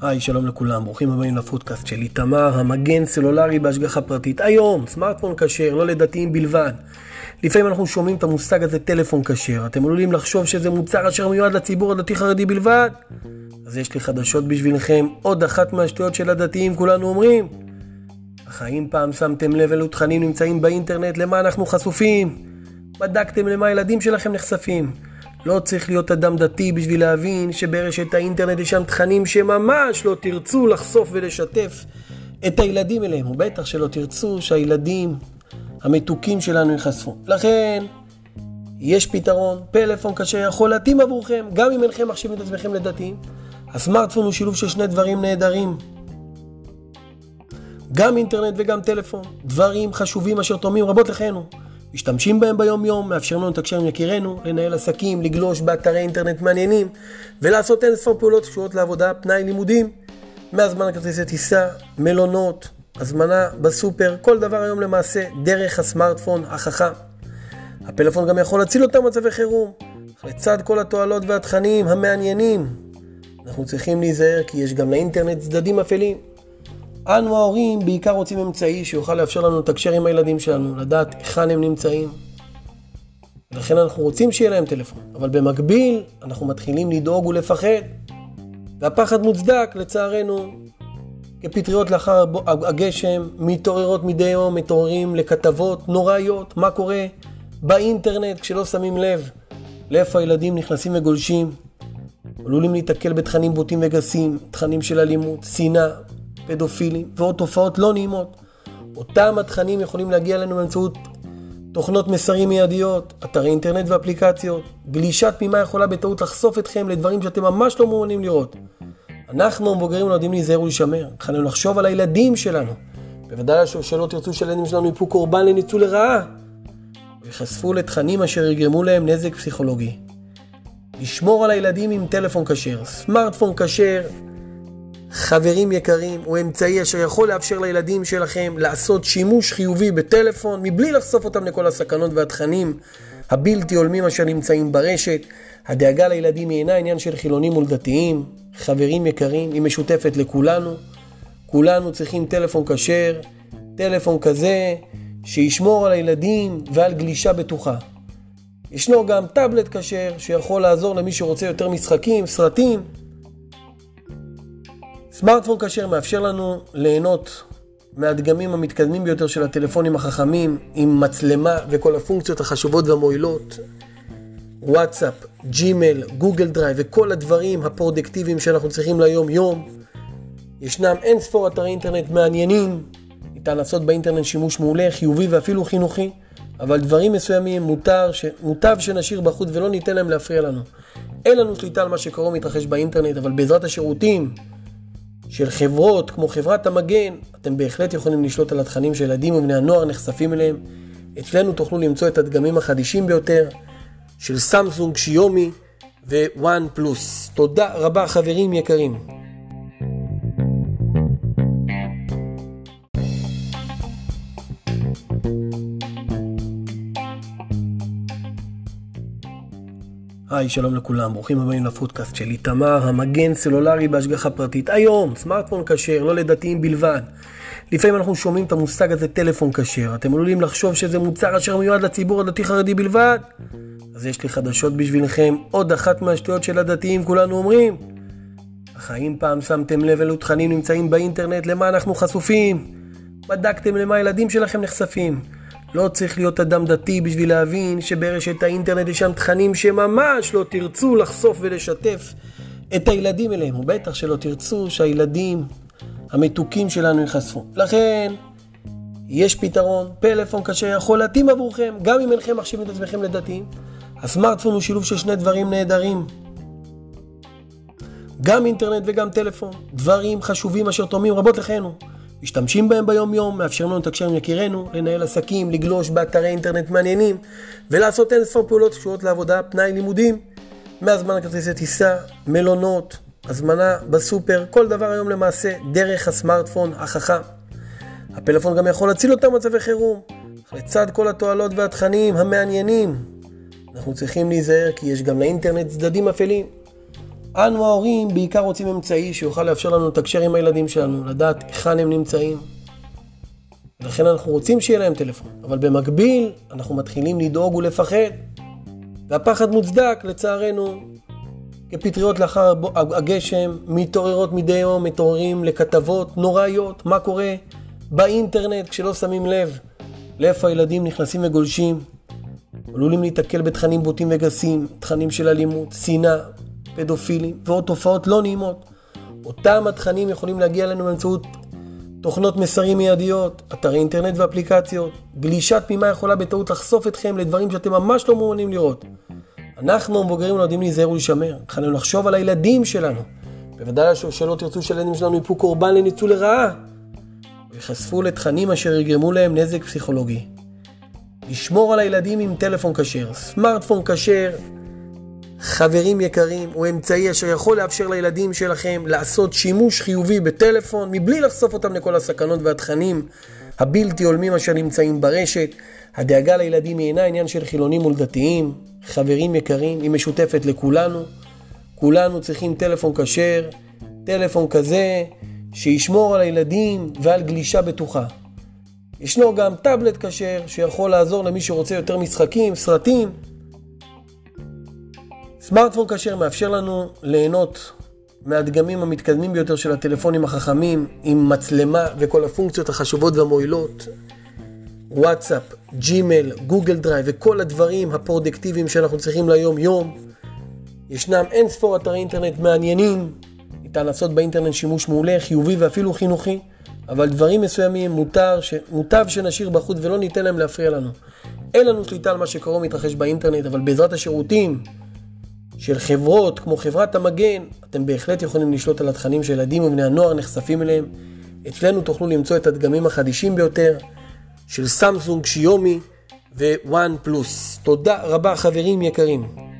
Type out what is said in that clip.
היי, שלום לכולם, ברוכים הבאים לפודקאסט שלי. תמר, המגן סלולרי בהשגחה פרטית. היום, סמארטפון כשר, לא לדתיים בלבד. לפעמים אנחנו שומעים את המושג הזה טלפון כשר. אתם עלולים לחשוב שזה מוצר אשר מיועד לציבור הדתי-חרדי בלבד? אז יש לי חדשות בשבילכם, עוד אחת מהשטויות של הדתיים, כולנו אומרים. אך האם פעם שמתם לב אילו תכנים נמצאים באינטרנט, למה אנחנו חשופים? בדקתם למה הילדים שלכם נחשפים? לא צריך להיות אדם דתי בשביל להבין שברשת האינטרנט יש שם תכנים שממש לא תרצו לחשוף ולשתף את הילדים אליהם, ובטח שלא תרצו שהילדים המתוקים שלנו ייחשפו. לכן, יש פתרון, פלאפון כשר יכול להתאים עבורכם, גם אם אינכם מחשיבים את עצמכם לדתיים. הסמארטפון הוא שילוב של שני דברים נהדרים. גם אינטרנט וגם טלפון, דברים חשובים אשר תורמים רבות לחיינו. משתמשים בהם ביום יום, מאפשרים לנו לתקשר עם יקירנו, לנהל עסקים, לגלוש באתרי אינטרנט מעניינים ולעשות אין ספור פעולות שקשורות לעבודה, פנאי, לימודים. מהזמן לכרטיסי טיסה, מלונות, הזמנה בסופר, כל דבר היום למעשה דרך הסמארטפון החכם. הפלאפון גם יכול להציל אותם במצבי חירום. לצד כל התועלות והתכנים המעניינים, אנחנו צריכים להיזהר כי יש גם לאינטרנט צדדים אפלים. אנו ההורים בעיקר רוצים אמצעי שיוכל לאפשר לנו לתקשר עם הילדים שלנו, לדעת היכן הם נמצאים. ולכן אנחנו רוצים שיהיה להם טלפון, אבל במקביל אנחנו מתחילים לדאוג ולפחד. והפחד מוצדק, לצערנו, כפטריות לאחר הגשם, מתעוררות מדי יום, מתעוררים לכתבות נוראיות, מה קורה באינטרנט כשלא שמים לב לאיפה הילדים נכנסים וגולשים. עלולים להתקל בתכנים בוטים וגסים, תכנים של אלימות, שנאה, פדופילים ועוד תופעות לא נעימות. אותם התכנים יכולים להגיע אלינו באמצעות תוכנות מסרים מיידיות, אתרי אינטרנט ואפליקציות. גלישת תמימה יכולה בטעות לחשוף אתכם לדברים שאתם ממש לא מעוניינים לראות. אנחנו המבוגרים לא יודעים להיזהר ולשמר, חייבים לחשוב על הילדים שלנו. בוודאי שלא תרצו שהילדים שלנו יפו קורבן לניצול לרעה. ויחשפו לתכנים אשר יגרמו להם נזק פסיכולוגי. לשמור על הילדים עם טלפון כשר, סמארטפון כשר, חברים יקרים, הוא אמצעי אשר יכול לאפשר לילדים שלכם לעשות שימוש חיובי בטלפון מבלי לחשוף אותם לכל הסכנות והתכנים הבלתי הולמים אשר נמצאים ברשת. הדאגה לילדים היא אינה עניין של חילונים מול דתיים, חברים יקרים, היא משותפת לכולנו. כולנו צריכים טלפון כשר, טלפון כזה שישמור על הילדים ועל גלישה בטוחה. ישנו גם טאבלט כשר שיכול לעזור למי שרוצה יותר משחקים, סרטים. סמארטפון כשר מאפשר לנו ליהנות מהדגמים המתקדמים ביותר של הטלפונים החכמים עם מצלמה וכל הפונקציות החשובות והמועילות. וואטסאפ, ג'ימל, גוגל דרייב וכל הדברים הפרודקטיביים שאנחנו צריכים ליום יום. ישנם אין ספור אתרי אינטרנט מעניינים, ניתן לעשות באינטרנט שימוש מעולה, חיובי ואפילו חינוכי, אבל דברים מסוימים מותר, ש... מוטב שנשאיר בחוץ ולא ניתן להם להפריע לנו. אין לנו שליטה על מה שקרוב מתרחש באינטרנט, אבל בעזרת השירותים של חברות כמו חברת המגן, אתם בהחלט יכולים לשלוט על התכנים שילדים ובני הנוער נחשפים אליהם. אצלנו תוכלו למצוא את הדגמים החדישים ביותר של סמסונג, שיומי ווואן פלוס. תודה רבה חברים יקרים. היי, שלום לכולם, ברוכים הבאים לפודקאסט שלי. תמר, המגן סלולרי בהשגחה פרטית. היום, סמארטפון כשר, לא לדתיים בלבד. לפעמים אנחנו שומעים את המושג הזה טלפון כשר. אתם עלולים לחשוב שזה מוצר אשר מיועד לציבור הדתי-חרדי בלבד? אז יש לי חדשות בשבילכם, עוד אחת מהשטויות של הדתיים, כולנו אומרים. אך האם פעם שמתם לב אילו תכנים נמצאים באינטרנט, למה אנחנו חשופים? בדקתם למה הילדים שלכם נחשפים? לא צריך להיות אדם דתי בשביל להבין שברשת האינטרנט יש שם תכנים שממש לא תרצו לחשוף ולשתף את הילדים אליהם, ובטח שלא תרצו שהילדים המתוקים שלנו ייחשפו. לכן, יש פתרון, פלאפון כשר יכול להתאים עבורכם, גם אם אינכם מחשיבים את עצמכם לדתיים. הסמארטפון הוא שילוב של שני דברים נהדרים. גם אינטרנט וגם טלפון, דברים חשובים אשר תורמים רבות לחיינו. משתמשים בהם ביום יום, מאפשרים לנו לתקשר עם יקירנו, לנהל עסקים, לגלוש באתרי אינטרנט מעניינים ולעשות אין ספור פעולות שקשורות לעבודה, פנאי, לימודים. מהזמן לכרטיסי טיסה, מלונות, הזמנה בסופר, כל דבר היום למעשה דרך הסמארטפון החכם. הפלאפון גם יכול להציל אותם במצבי חירום. לצד כל התועלות והתכנים המעניינים, אנחנו צריכים להיזהר כי יש גם לאינטרנט צדדים אפלים. אנו ההורים בעיקר רוצים אמצעי שיוכל לאפשר לנו לתקשר עם הילדים שלנו, לדעת היכן הם נמצאים. ולכן אנחנו רוצים שיהיה להם טלפון, אבל במקביל אנחנו מתחילים לדאוג ולפחד. והפחד מוצדק, לצערנו, כפטריות לאחר הגשם, מתעוררות מדי יום, מתעוררים לכתבות נוראיות, מה קורה באינטרנט כשלא שמים לב לאיפה הילדים נכנסים וגולשים. עלולים להיתקל בתכנים בוטים וגסים, תכנים של אלימות, שנאה, פדופילים ועוד תופעות לא נעימות. אותם התכנים יכולים להגיע אלינו באמצעות תוכנות מסרים מיידיות, אתרי אינטרנט ואפליקציות. גלישת תמימה יכולה בטעות לחשוף אתכם לדברים שאתם ממש לא מעוניינים לראות. אנחנו המבוגרים לא יודעים להיזהר ולשמר, התחלנו לחשוב על הילדים שלנו. בוודאי שלא תרצו שהילדים שלנו יפו קורבן לניצול לרעה, וייחשפו לתכנים אשר יגרמו להם נזק פסיכולוגי. לשמור על הילדים עם טלפון כשר, סמארטפון כשר, חברים יקרים, הוא אמצעי אשר יכול לאפשר לילדים שלכם לעשות שימוש חיובי בטלפון מבלי לחשוף אותם לכל הסכנות והתכנים הבלתי הולמים אשר נמצאים ברשת. הדאגה לילדים היא אינה עניין של חילונים מול דתיים, חברים יקרים, היא משותפת לכולנו. כולנו צריכים טלפון כשר, טלפון כזה שישמור על הילדים ועל גלישה בטוחה. ישנו גם טאבלט כשר שיכול לעזור למי שרוצה יותר משחקים, סרטים. סמארטפון כשר מאפשר לנו ליהנות מהדגמים המתקדמים ביותר של הטלפונים החכמים עם מצלמה וכל הפונקציות החשובות והמועילות. וואטסאפ, ג'ימל, גוגל דרייב וכל הדברים הפרודקטיביים שאנחנו צריכים ליום יום. ישנם אין ספור אתרי אינטרנט מעניינים, ניתן לעשות באינטרנט שימוש מעולה, חיובי ואפילו חינוכי, אבל דברים מסוימים מותר, ש... מוטב שנשאיר בחוץ ולא ניתן להם להפריע לנו. אין לנו שליטה על מה שקרוב מתרחש באינטרנט, אבל בעזרת השירותים של חברות כמו חברת המגן, אתם בהחלט יכולים לשלוט על התכנים שילדים ובני הנוער נחשפים אליהם. אצלנו תוכלו למצוא את הדגמים החדישים ביותר של סמסונג, שיומי ווואן פלוס. תודה רבה חברים יקרים.